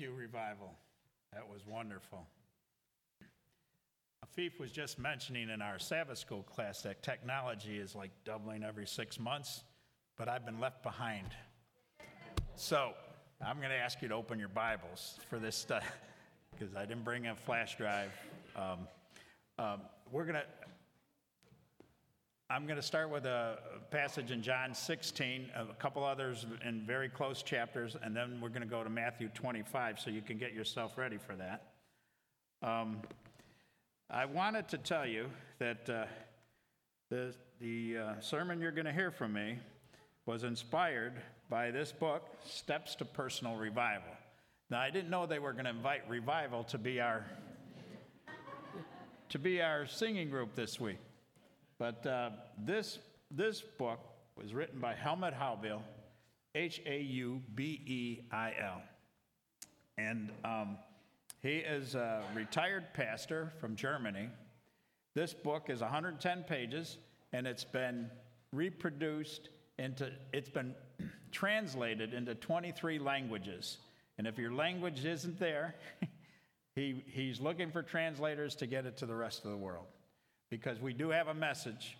you, Revival. That was wonderful. Afif was just mentioning in our Sabbath school class that technology is like doubling every six months, but I've been left behind. So I'm going to ask you to open your Bibles for this stuff because I didn't bring a flash drive. Um, um, we're going to. I'm going to start with a passage in John 16, a couple others in very close chapters, and then we're going to go to Matthew 25 so you can get yourself ready for that. Um, I wanted to tell you that uh, the, the uh, sermon you're going to hear from me was inspired by this book, Steps to Personal Revival. Now, I didn't know they were going to invite Revival to be our to be our singing group this week. But uh, this, this book was written by Helmut Haubeil, H A U B E I L. And um, he is a retired pastor from Germany. This book is 110 pages and it's been reproduced into, it's been translated into 23 languages. And if your language isn't there, he, he's looking for translators to get it to the rest of the world because we do have a message.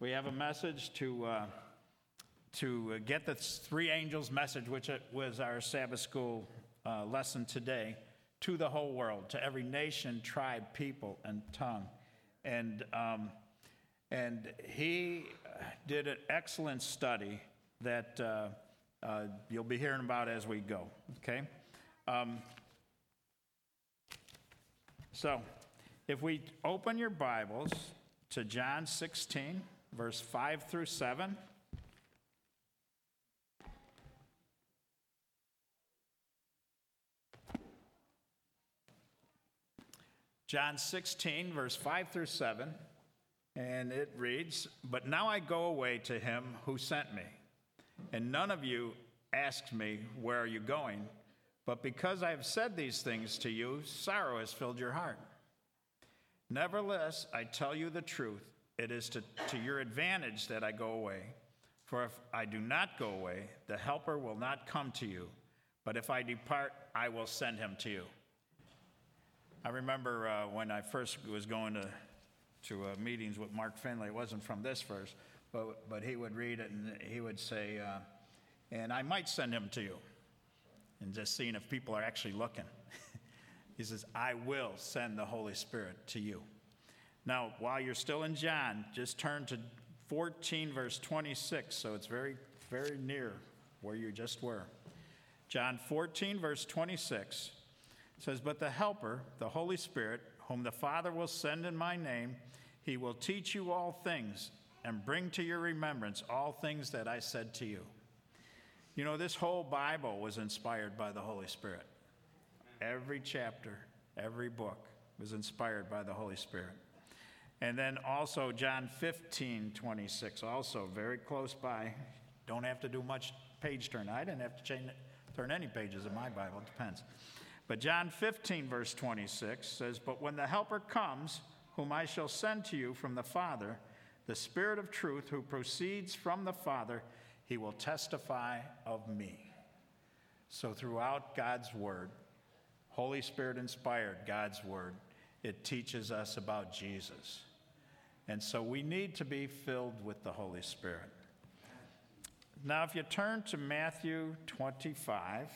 We have a message to, uh, to get the three angels message, which was our Sabbath school uh, lesson today, to the whole world, to every nation, tribe, people, and tongue. And, um, and he did an excellent study that uh, uh you'll be hearing about as we go, okay? Um, so, if we open your Bibles to John 16, verse 5 through 7. John 16, verse 5 through 7, and it reads But now I go away to him who sent me, and none of you asked me, Where are you going? But because I have said these things to you, sorrow has filled your heart. Nevertheless, I tell you the truth. It is to, to your advantage that I go away. For if I do not go away, the Helper will not come to you. But if I depart, I will send him to you. I remember uh, when I first was going to, to uh, meetings with Mark Finley, it wasn't from this verse, but, but he would read it and he would say, uh, and I might send him to you. And just seeing if people are actually looking. He says, I will send the Holy Spirit to you. Now, while you're still in John, just turn to 14, verse 26. So it's very, very near where you just were. John 14, verse 26 says, But the Helper, the Holy Spirit, whom the Father will send in my name, he will teach you all things and bring to your remembrance all things that I said to you. You know, this whole Bible was inspired by the Holy Spirit. Every chapter, every book was inspired by the Holy Spirit. And then also John 15, 26, also very close by. Don't have to do much page turn. I didn't have to change, turn any pages in my Bible, it depends. But John 15, verse 26 says, But when the Helper comes, whom I shall send to you from the Father, the Spirit of truth who proceeds from the Father, he will testify of me. So throughout God's Word, Holy Spirit inspired God's Word, it teaches us about Jesus. And so we need to be filled with the Holy Spirit. Now, if you turn to Matthew 25,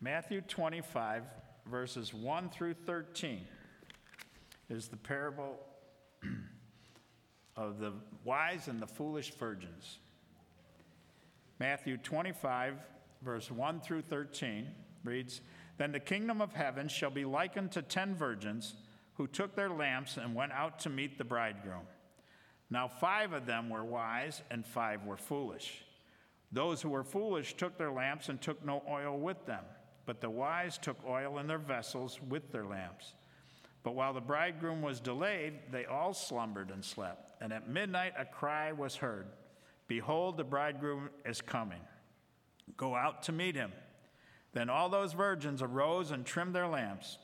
Matthew 25, verses 1 through 13, is the parable of the wise and the foolish virgins. Matthew 25, verse 1 through 13 reads Then the kingdom of heaven shall be likened to ten virgins who took their lamps and went out to meet the bridegroom. Now, five of them were wise, and five were foolish. Those who were foolish took their lamps and took no oil with them, but the wise took oil in their vessels with their lamps. But while the bridegroom was delayed, they all slumbered and slept. And at midnight a cry was heard Behold, the bridegroom is coming. Go out to meet him. Then all those virgins arose and trimmed their lamps.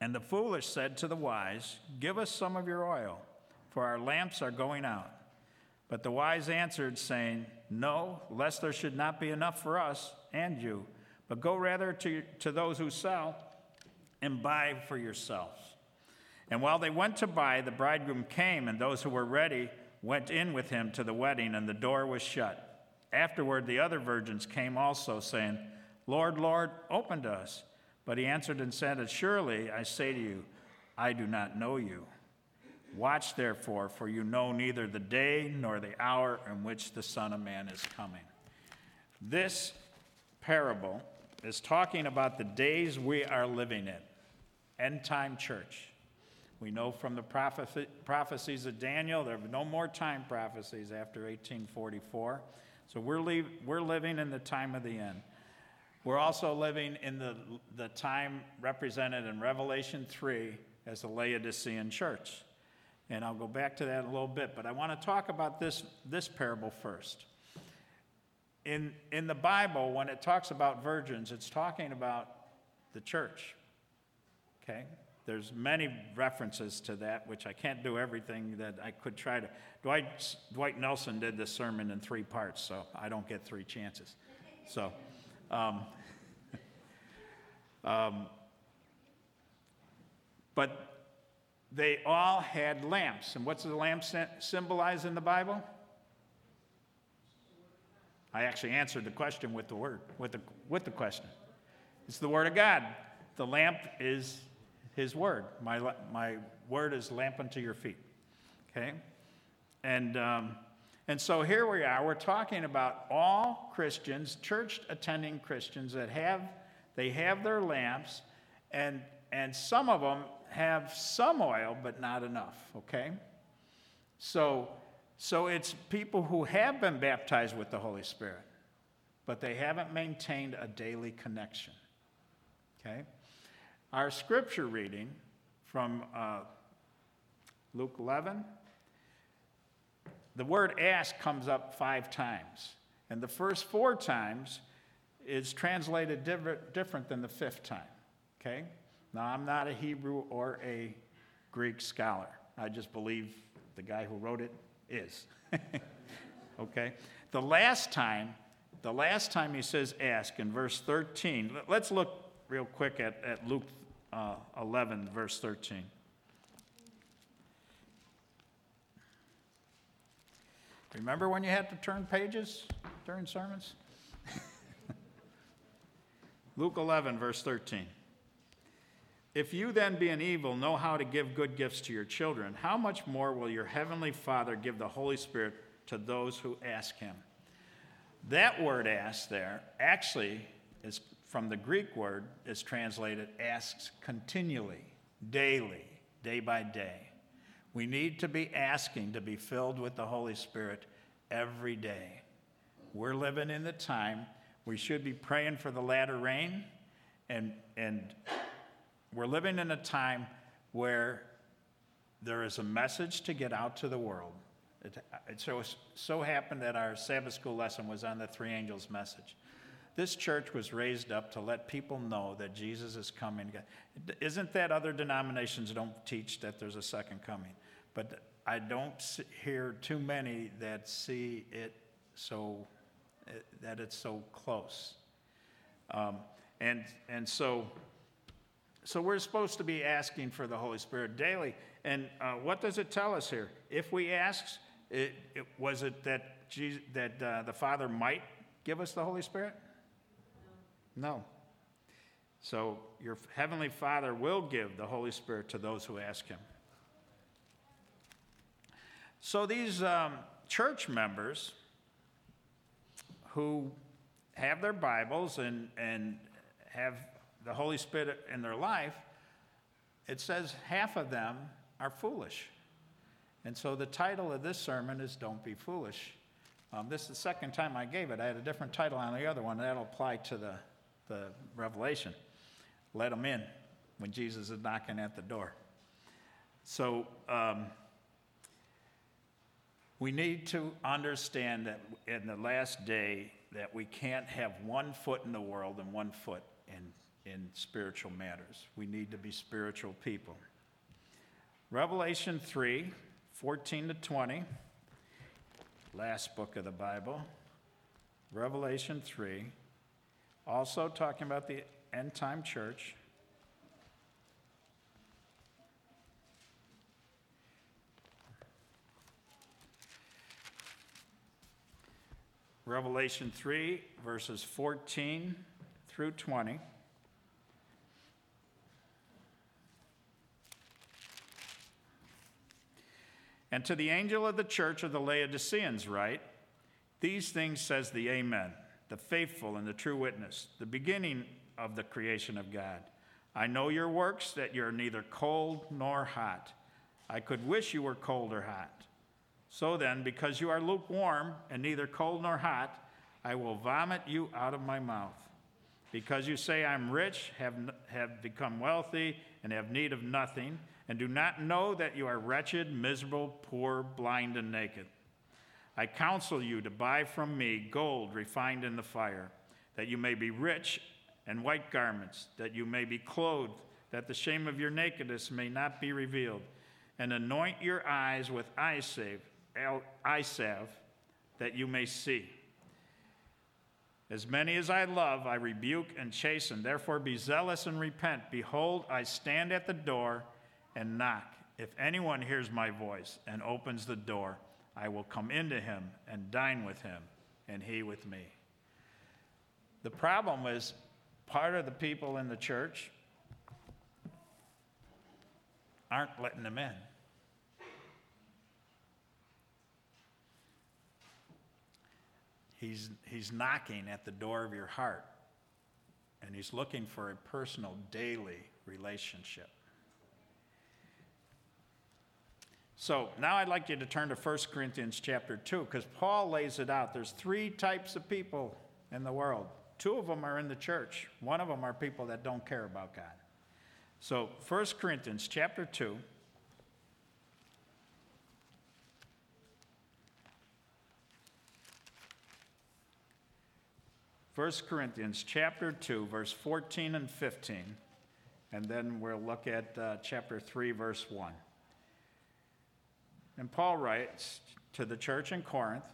And the foolish said to the wise, Give us some of your oil, for our lamps are going out. But the wise answered, saying, No, lest there should not be enough for us and you, but go rather to, to those who sell and buy for yourselves. And while they went to buy, the bridegroom came, and those who were ready went in with him to the wedding, and the door was shut. Afterward, the other virgins came also, saying, Lord, Lord, open to us. But he answered and said, Surely I say to you, I do not know you. Watch therefore, for you know neither the day nor the hour in which the Son of Man is coming. This parable is talking about the days we are living in, end time church. We know from the prophecy, prophecies of Daniel, there are no more time prophecies after 1844. So we're, leave, we're living in the time of the end. We're also living in the, the time represented in Revelation 3 as the Laodicean church. And I'll go back to that a little bit, but I want to talk about this, this parable first. In, in the Bible, when it talks about virgins, it's talking about the church. Okay? There's many references to that, which I can't do everything that I could try to. Dwight, Dwight Nelson did this sermon in three parts, so I don't get three chances. So, um, um, but they all had lamps. And what's the lamp symbolize in the Bible? I actually answered the question with the word, with the, with the question. It's the Word of God. The lamp is His Word. My, my Word is lamp unto your feet. Okay? And, um, and so here we are. We're talking about all Christians, church attending Christians that have, they have their lamps, and, and some of them have some oil, but not enough, okay? So, so it's people who have been baptized with the Holy Spirit, but they haven't maintained a daily connection, okay? Our scripture reading from uh, Luke 11, the word ask comes up five times. And the first four times is translated different, different than the fifth time, okay? Now, I'm not a Hebrew or a Greek scholar. I just believe the guy who wrote it is. okay? The last time, the last time he says ask in verse 13, let's look real quick at, at Luke uh, 11, verse 13. Remember when you had to turn pages during sermons? Luke 11, verse 13. If you then, being evil, know how to give good gifts to your children, how much more will your heavenly Father give the Holy Spirit to those who ask him? That word ask there actually is from the Greek word is translated asks continually, daily, day by day. We need to be asking to be filled with the Holy Spirit every day. We're living in the time we should be praying for the latter rain and, and we're living in a time where there is a message to get out to the world. It, it so, so happened that our Sabbath school lesson was on the three angels message. This church was raised up to let people know that Jesus is coming. Isn't that other denominations don't teach that there's a second coming? But I don't hear too many that see it so, that it's so close. Um, and, and so so we're supposed to be asking for the Holy Spirit daily. And uh, what does it tell us here? If we ask, it, it, was it that, Jesus, that uh, the Father might give us the Holy Spirit? No. So your Heavenly Father will give the Holy Spirit to those who ask Him. So these um, church members who have their Bibles and, and have the Holy Spirit in their life, it says half of them are foolish. And so the title of this sermon is Don't Be Foolish. Um, this is the second time I gave it. I had a different title on the other one. That'll apply to the, the Revelation. Let them in when Jesus is knocking at the door. So um, we need to understand that in the last day that we can't have one foot in the world and one foot in in spiritual matters. We need to be spiritual people. Revelation 3 14 to 20. last book of the Bible, Revelation 3, also talking about the end time church. Revelation 3, verses 14 through 20. And to the angel of the church of the Laodiceans, write, These things says the Amen, the faithful and the true witness, the beginning of the creation of God. I know your works, that you're neither cold nor hot. I could wish you were cold or hot. So then, because you are lukewarm and neither cold nor hot, I will vomit you out of my mouth. Because you say, I'm rich, have, have become wealthy, and have need of nothing and do not know that you are wretched, miserable, poor, blind, and naked. I counsel you to buy from me gold refined in the fire, that you may be rich, and white garments, that you may be clothed, that the shame of your nakedness may not be revealed, and anoint your eyes with eye salve, eye salve that you may see. As many as I love, I rebuke and chasten. Therefore, be zealous and repent. Behold, I stand at the door and knock. If anyone hears my voice and opens the door, I will come into him and dine with him, and he with me. The problem is part of the people in the church aren't letting them in. He's, he's knocking at the door of your heart, and he's looking for a personal, daily relationship. So now I'd like you to turn to 1 Corinthians chapter 2 because Paul lays it out. There's three types of people in the world. Two of them are in the church. One of them are people that don't care about God. So 1 Corinthians chapter 2 1 Corinthians chapter 2 verse 14 and 15 and then we'll look at uh, chapter 3 verse 1. And Paul writes to the church in Corinth,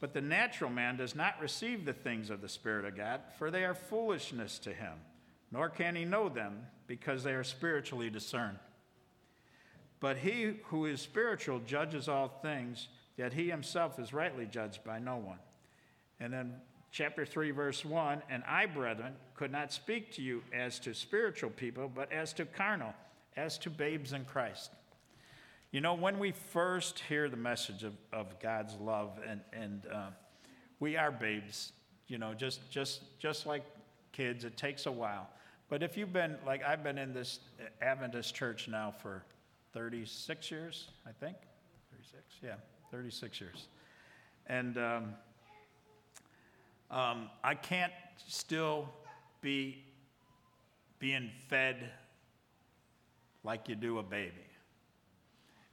But the natural man does not receive the things of the Spirit of God, for they are foolishness to him, nor can he know them, because they are spiritually discerned. But he who is spiritual judges all things, yet he himself is rightly judged by no one. And then chapter 3, verse 1 And I, brethren, could not speak to you as to spiritual people, but as to carnal, as to babes in Christ. You know, when we first hear the message of, of God's love, and, and uh, we are babes, you know, just, just, just like kids, it takes a while. But if you've been, like I've been in this Adventist church now for 36 years, I think. 36? Yeah, 36 years. And um, um, I can't still be being fed like you do a baby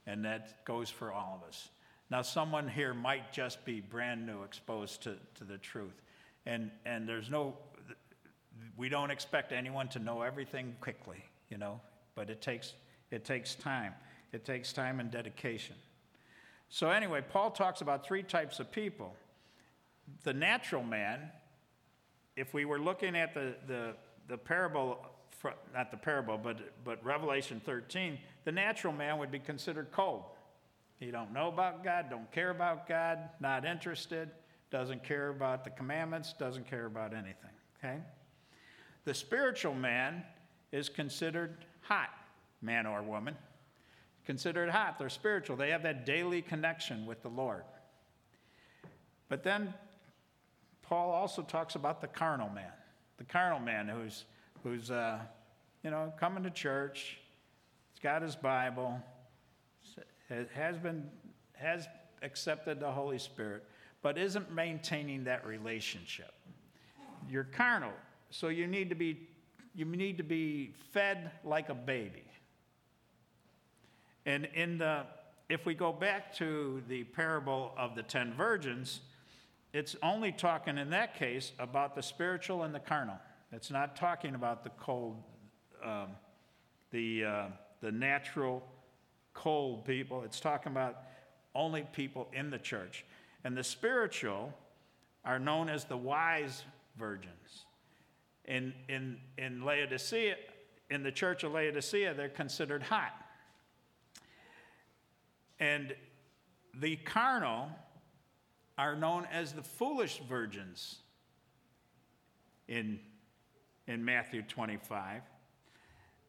and that goes for all of us. Now, someone here might just be brand new, exposed to, to the truth, and, and there's no, we don't expect anyone to know everything quickly, you know, but it takes, it takes time. It takes time and dedication. So, anyway, Paul talks about three types of people. The natural man, if we were looking at the, the, the parable not the parable, but, but Revelation 13, the natural man would be considered cold. He don't know about God, don't care about God, not interested, doesn't care about the commandments, doesn't care about anything. Okay? The spiritual man is considered hot, man or woman. Considered hot, they're spiritual. They have that daily connection with the Lord. But then Paul also talks about the carnal man. The carnal man who's who's, uh, you know, coming to church, he's got his Bible, has been, has accepted the Holy Spirit, but isn't maintaining that relationship. You're carnal, so you need to be, you need to be fed like a baby. And in the, if we go back to the parable of the ten virgins, it's only talking in that case about the spiritual and the carnal. It's not talking about the cold, um, the, uh, the natural cold people. It's talking about only people in the church. And the spiritual are known as the wise virgins. In, in, in Laodicea, in the church of Laodicea, they're considered hot. And the carnal are known as the foolish virgins in, in Matthew 25.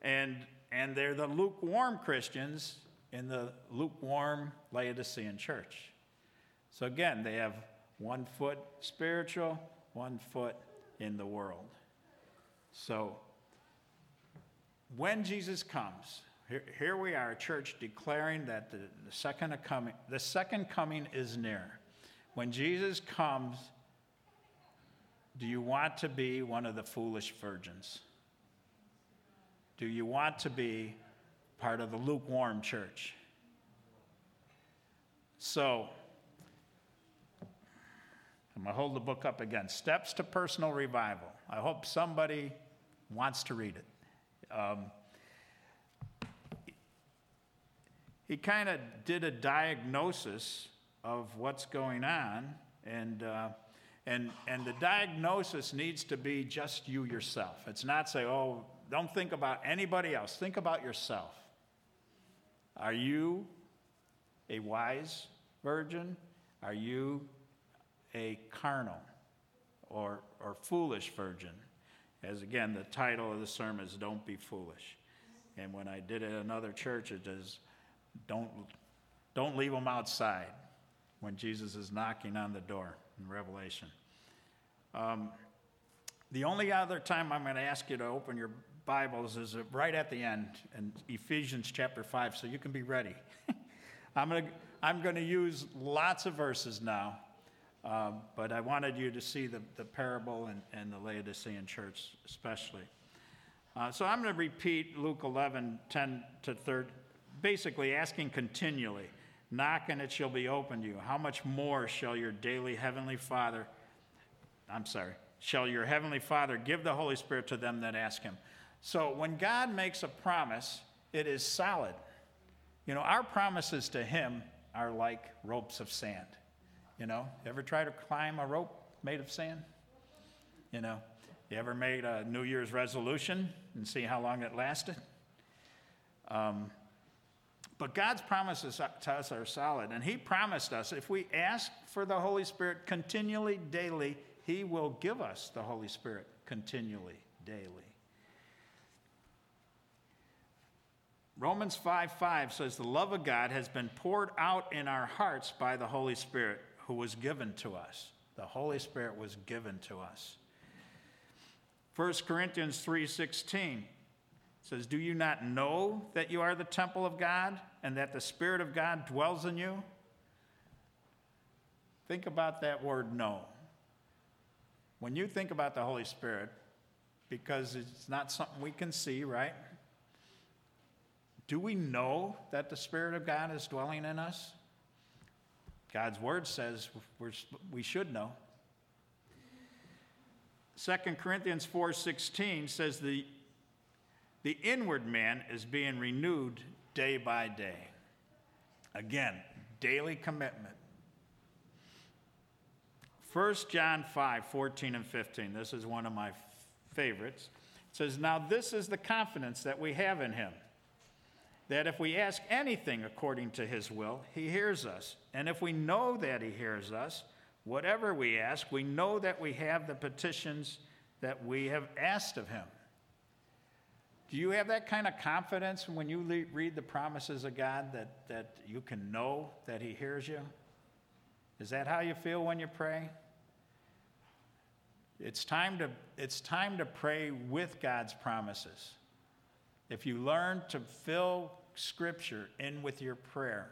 And, and they're the lukewarm Christians in the lukewarm Laodicean church. So again, they have one foot spiritual, one foot in the world. So when Jesus comes, here, we are, a church, declaring that the, the, second coming, the second coming is near. When Jesus comes, do you want to be one of the foolish virgins? Do you want to be part of the lukewarm church? So, I'm going to hold the book up again Steps to Personal Revival. I hope somebody wants to read it. Um, he kind of did a diagnosis of what's going on, and, uh, and, and the diagnosis needs to be just you yourself. It's not say, oh, don't think about anybody else, think about yourself. Are you a wise virgin? Are you a carnal or, or foolish virgin? As again, the title of the sermon is Don't Be Foolish. And when I did it at another church, it is don't, don't leave them outside when Jesus is knocking on the door in Revelation. Um, the only other time I'm going to ask you to open your Bibles is right at the end in Ephesians chapter 5, so you can be ready. I'm going to, I'm to use lots of verses now, uh, but I wanted you to see the, the parable and, and the Laodicean church especially. Uh, so I'm going to repeat Luke 11, 10 to 13, basically asking continually, Knock and it shall be opened to you. How much more shall your daily heavenly Father, I'm sorry, shall your heavenly Father give the Holy Spirit to them that ask him? So when God makes a promise, it is solid. You know, our promises to him are like ropes of sand. You know, ever try to climb a rope made of sand? You know, you ever made a New Year's resolution and see how long it lasted? Um, but God's promises to us are solid. And He promised us if we ask for the Holy Spirit continually, daily, He will give us the Holy Spirit continually, daily. Romans 5 5 says, The love of God has been poured out in our hearts by the Holy Spirit who was given to us. The Holy Spirit was given to us. 1 Corinthians 3:16 says, Do you not know that you are the temple of God and that the Spirit of God dwells in you? Think about that word know. When you think about the Holy Spirit, because it's not something we can see, right? Do we know that the Spirit of God is dwelling in us? God's Word says we should know. 2 Corinthians 4:16 says the the inward man is being renewed day by day. Again, daily commitment. 1 John 5 14 and 15. This is one of my favorites. It says, Now this is the confidence that we have in him, that if we ask anything according to his will, he hears us. And if we know that he hears us, whatever we ask, we know that we have the petitions that we have asked of him. Do you have that kind of confidence when you read the promises of God that, that you can know that He hears you? Is that how you feel when you pray? It's time to, it's time to pray with God's promises. If you learn to fill Scripture in with your prayer,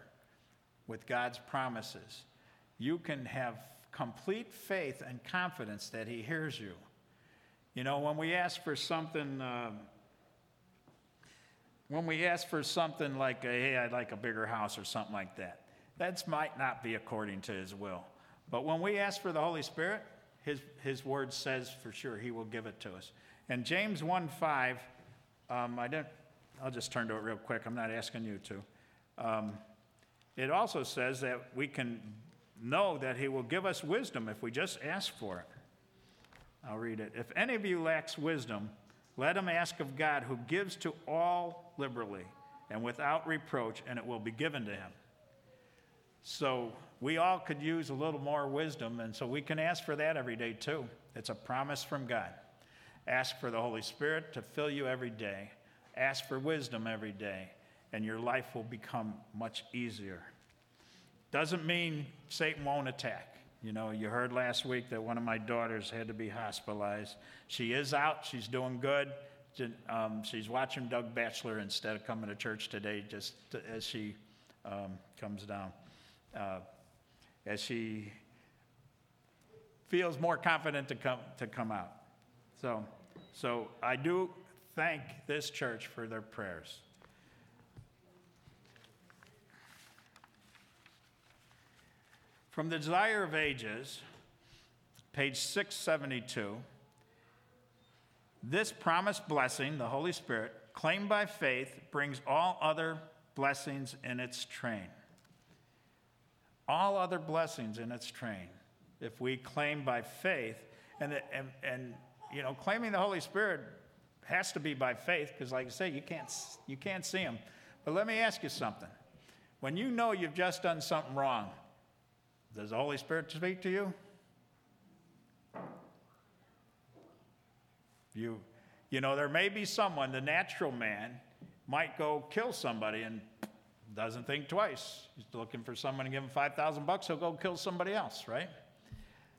with God's promises, you can have complete faith and confidence that He hears you. You know, when we ask for something, uh, when we ask for something like, hey, I'd like a bigger house or something like that, that might not be according to his will. But when we ask for the Holy Spirit, his, his word says for sure he will give it to us. And James 1 5, um, I don't, I'll just turn to it real quick. I'm not asking you to. Um, it also says that we can know that He will give us wisdom if we just ask for it. I'll read it. If any of you lacks wisdom, let him ask of God, who gives to all liberally and without reproach, and it will be given to him. So we all could use a little more wisdom, and so we can ask for that every day too. It's a promise from God. Ask for the Holy Spirit to fill you every day. Ask for wisdom every day, and your life will become much easier. Doesn't mean Satan won't attack. You know, you heard last week that one of my daughters had to be hospitalized. She is out, she's doing good. Um, she's watching Doug Batchelor instead of coming to church today, just to, as she um, comes down. Uh, as she feels more confident to come, to come out. So, so I do thank this church for their prayers. From the Desire of Ages, page 672, this promised blessing, the Holy Spirit, claimed by faith, brings all other blessings in its train. All other blessings in its train. If we claim by faith, and, and, and you know, claiming the Holy Spirit has to be by faith, because like I say, you can't, you can't see him. But let me ask you something. When you know you've just done something wrong, does the Holy Spirit speak to you? You, you know, there may be someone, the natural man might go kill somebody and doesn't think twice. He's looking for someone to give him 5,000 bucks, he'll go kill somebody else, right?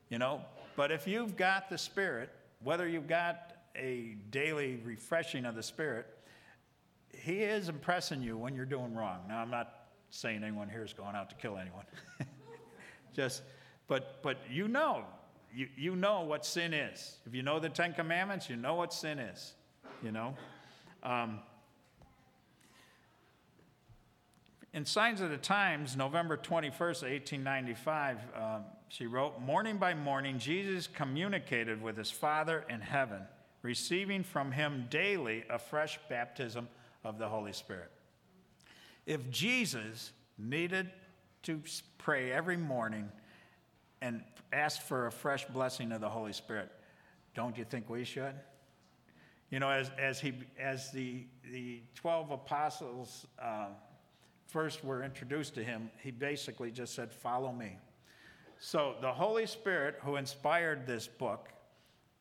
You know, but if you've got the Spirit, whether you've got a daily refreshing of the Spirit, He is impressing you when you're doing wrong. Now, I'm not saying anyone here is going out to kill anyone. Just, but, but you know, you, you know what sin is. If you know the Ten Commandments, you know what sin is, you know? Um, in Signs of the Times, November 21st, 1895, um, she wrote, Morning by morning, Jesus communicated with his Father in heaven, receiving from him daily a fresh baptism of the Holy Spirit. If Jesus needed to pray every morning and ask for a fresh blessing of the Holy Spirit. Don't you think we should? You know, as, as, he, as the, the 12 apostles uh, first were introduced to him, he basically just said, Follow me. So the Holy Spirit, who inspired this book,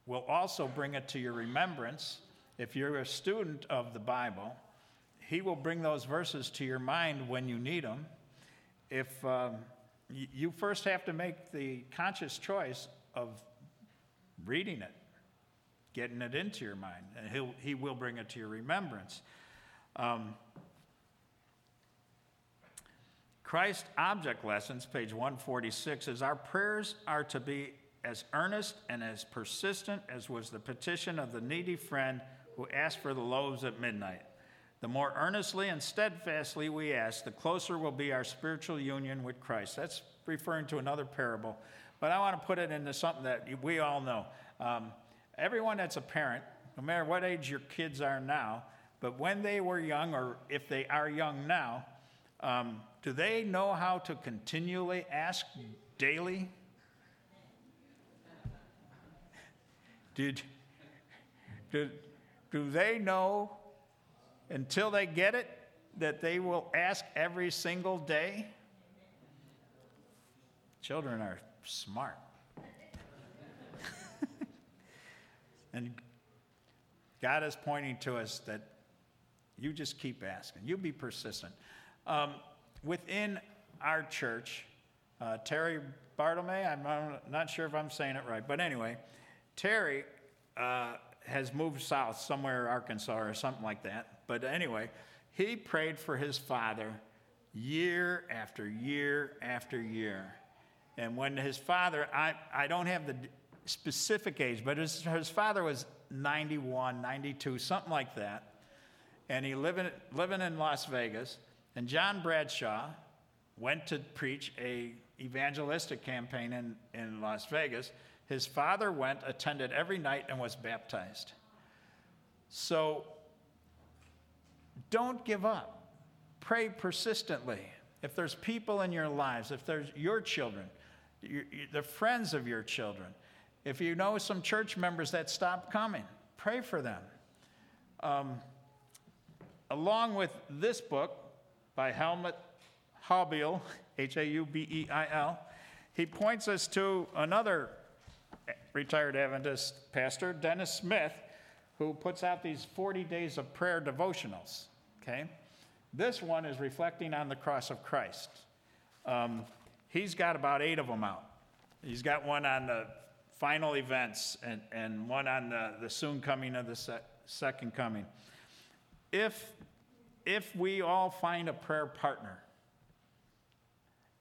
will also bring it to your remembrance. If you're a student of the Bible, he will bring those verses to your mind when you need them if um, you first have to make the conscious choice of reading it, getting it into your mind, and he'll, he will bring it to your remembrance. Um, Christ Object Lessons, page 146, is our prayers are to be as earnest and as persistent as was the petition of the needy friend who asked for the loaves at midnight. The more earnestly and steadfastly we ask, the closer will be our spiritual union with Christ. That's referring to another parable, but I want to put it into something that we all know. Um, everyone that's a parent, no matter what age your kids are now, but when they were young, or if they are young now, um, do they know how to continually ask daily? Did, do, do they know until they get it that they will ask every single day? Children are smart. and God is pointing to us that you just keep asking, you be persistent. Um, within our church, uh, Terry Bartolome, I'm not sure if I'm saying it right, but anyway, Terry uh, has moved south somewhere, Arkansas or something like that. But anyway, he prayed for his father year after year after year. And when his father, I, I don't have the specific age, but his, his father was 91, 92, something like that. And he living, living in Las Vegas. And John Bradshaw went to preach a evangelistic campaign in, in Las Vegas. His father went, attended every night, and was baptized. So don't give up. Pray persistently. If there's people in your lives, if there's your children, your, the friends of your children. If you know some church members that stopped coming, pray for them. Um, along with this book by Helmut Haubeil, H A U B E I L, he points us to another retired Adventist pastor, Dennis Smith, who puts out these 40 days of prayer devotionals. Okay? This one is reflecting on the cross of Christ. Um, he's got about eight of them out. He's got one on the final events and, and one on the, the soon coming of the se- second coming. If, if we all find a prayer partner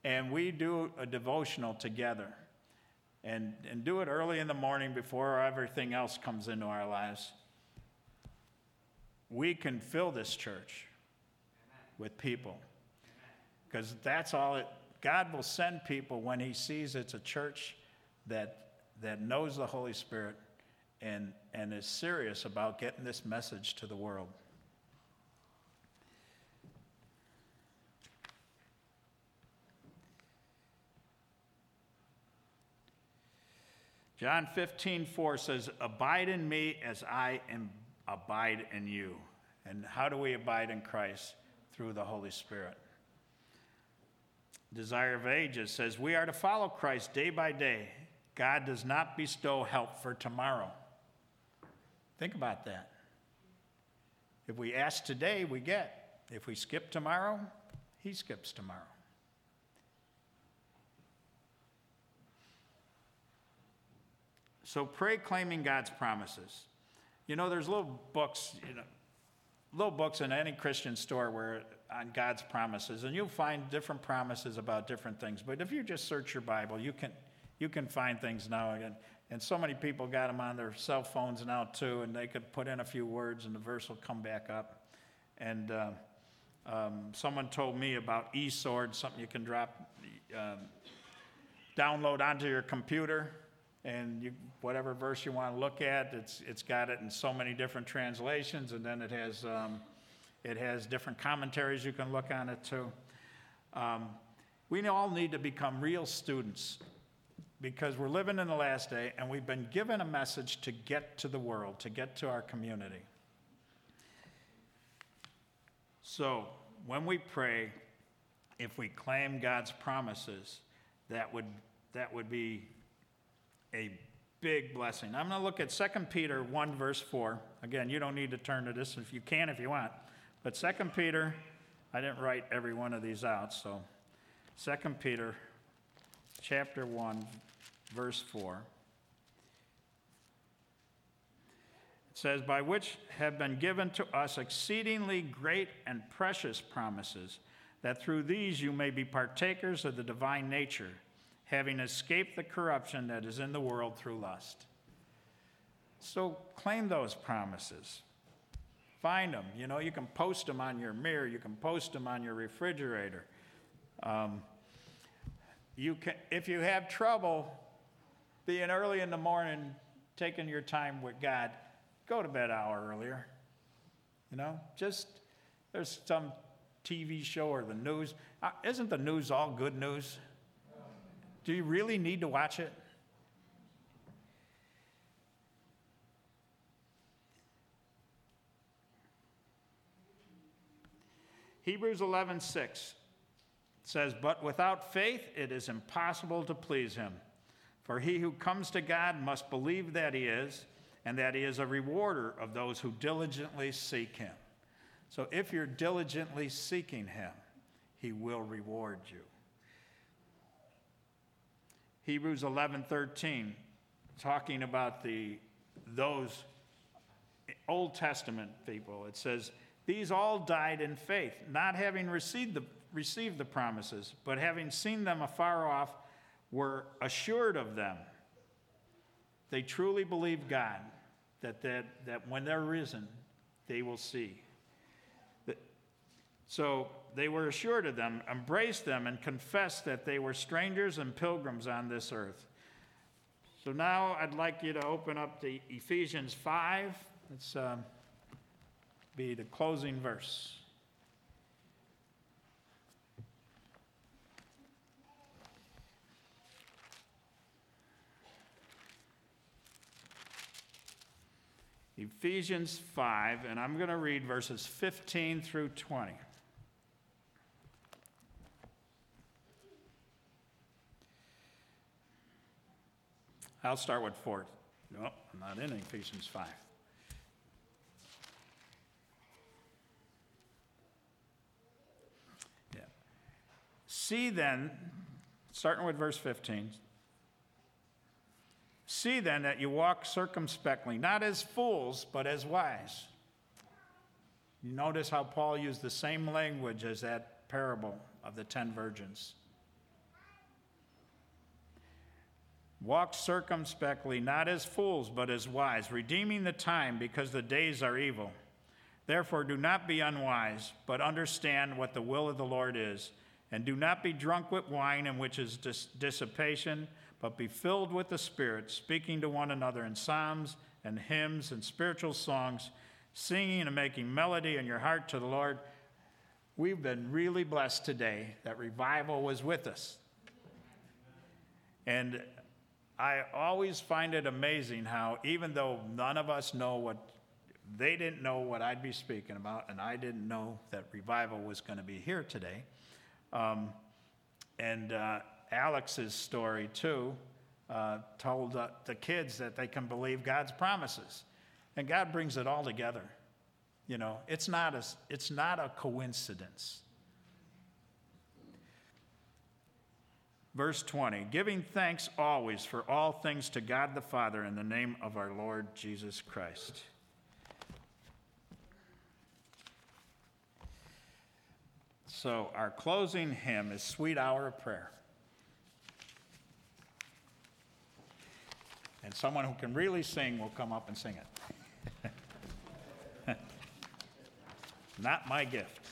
and we do a devotional together, and, and do it early in the morning before everything else comes into our lives, we can fill this church with people. Because that's all it, God will send people when He sees it's a church that, that knows the Holy Spirit and, and is serious about getting this message to the world. John 15, 4 says, Abide in me as I am abide in you. And how do we abide in Christ? Through the Holy Spirit. Desire of Ages says, We are to follow Christ day by day. God does not bestow help for tomorrow. Think about that. If we ask today, we get. If we skip tomorrow, he skips tomorrow. So pray claiming God's promises. You know, there's little books, you know, little books in any Christian store where on God's promises, and you'll find different promises about different things. But if you just search your Bible, you can you can find things now. And, and so many people got them on their cell phones now too, and they could put in a few words, and the verse will come back up. And uh, um, someone told me about eSword, something you can drop, um, download onto your computer and you, whatever verse you want to look at, it's, it's got it in so many different translations, and then it has, um, it has different commentaries you can look on it too. Um, we all need to become real students because we're living in the last day and we've been given a message to get to the world, to get to our community. So, when we pray, if we claim God's promises, that would, that would be a big blessing. I'm going to look at 2 Peter 1, verse 4. Again, you don't need to turn to this if you can, if you want. But 2 Peter, I didn't write every one of these out, so 2 Peter chapter 1, verse 4. It says, By which have been given to us exceedingly great and precious promises, that through these you may be partakers of the divine nature having escaped the corruption that is in the world through lust. So claim those promises. Find them. You know, you can post them on your mirror, you can post them on your refrigerator. Um, you can, if you have trouble being early in the morning, taking your time with God, go to bed hour earlier. You know, just there's some TV show or the news. Uh, isn't the news all good news? Do you really need to watch it? Hebrews 11:6 says, "But without faith it is impossible to please him. For he who comes to God must believe that he is, and that he is a rewarder of those who diligently seek him." So if you're diligently seeking him, he will reward you. Hebrews 11:13 talking about the those Old Testament people. It says, "These all died in faith, not having received the received the promises, but having seen them afar off, were assured of them." They truly believe God that, that, that when they're risen, they will see. So they were assured of them, embraced them, and confessed that they were strangers and pilgrims on this earth. So now I'd like you to open up to Ephesians 5. Let's um, be the closing verse. Ephesians 5, and I'm going to read verses 15 through 20. I'll start with 4. No, I'm not in Ephesians 5. Yeah. See then, starting with verse 15. See then that you walk circumspectly, not as fools, but as wise. You notice how Paul used the same language as that parable of the ten virgins. Walk circumspectly, not as fools, but as wise, redeeming the time because the days are evil. Therefore, do not be unwise, but understand what the will of the Lord is. And do not be drunk with wine, in which is dis- dissipation, but be filled with the Spirit, speaking to one another in psalms and hymns and spiritual songs, singing and making melody in your heart to the Lord. We've been really blessed today that revival was with us. And I always find it amazing how, even though none of us know what, they didn't know what I'd be speaking about, and I didn't know that revival was going to be here today. Um, and uh, Alex's story, too, uh, told uh, the kids that they can believe God's promises. And God brings it all together. You know, it's not a, it's not a coincidence. Verse 20 Giving thanks always for all things to God the Father in the name of our Lord Jesus Christ. So, our closing hymn is Sweet Hour of Prayer. And someone who can really sing will come up and sing it. Not my gift.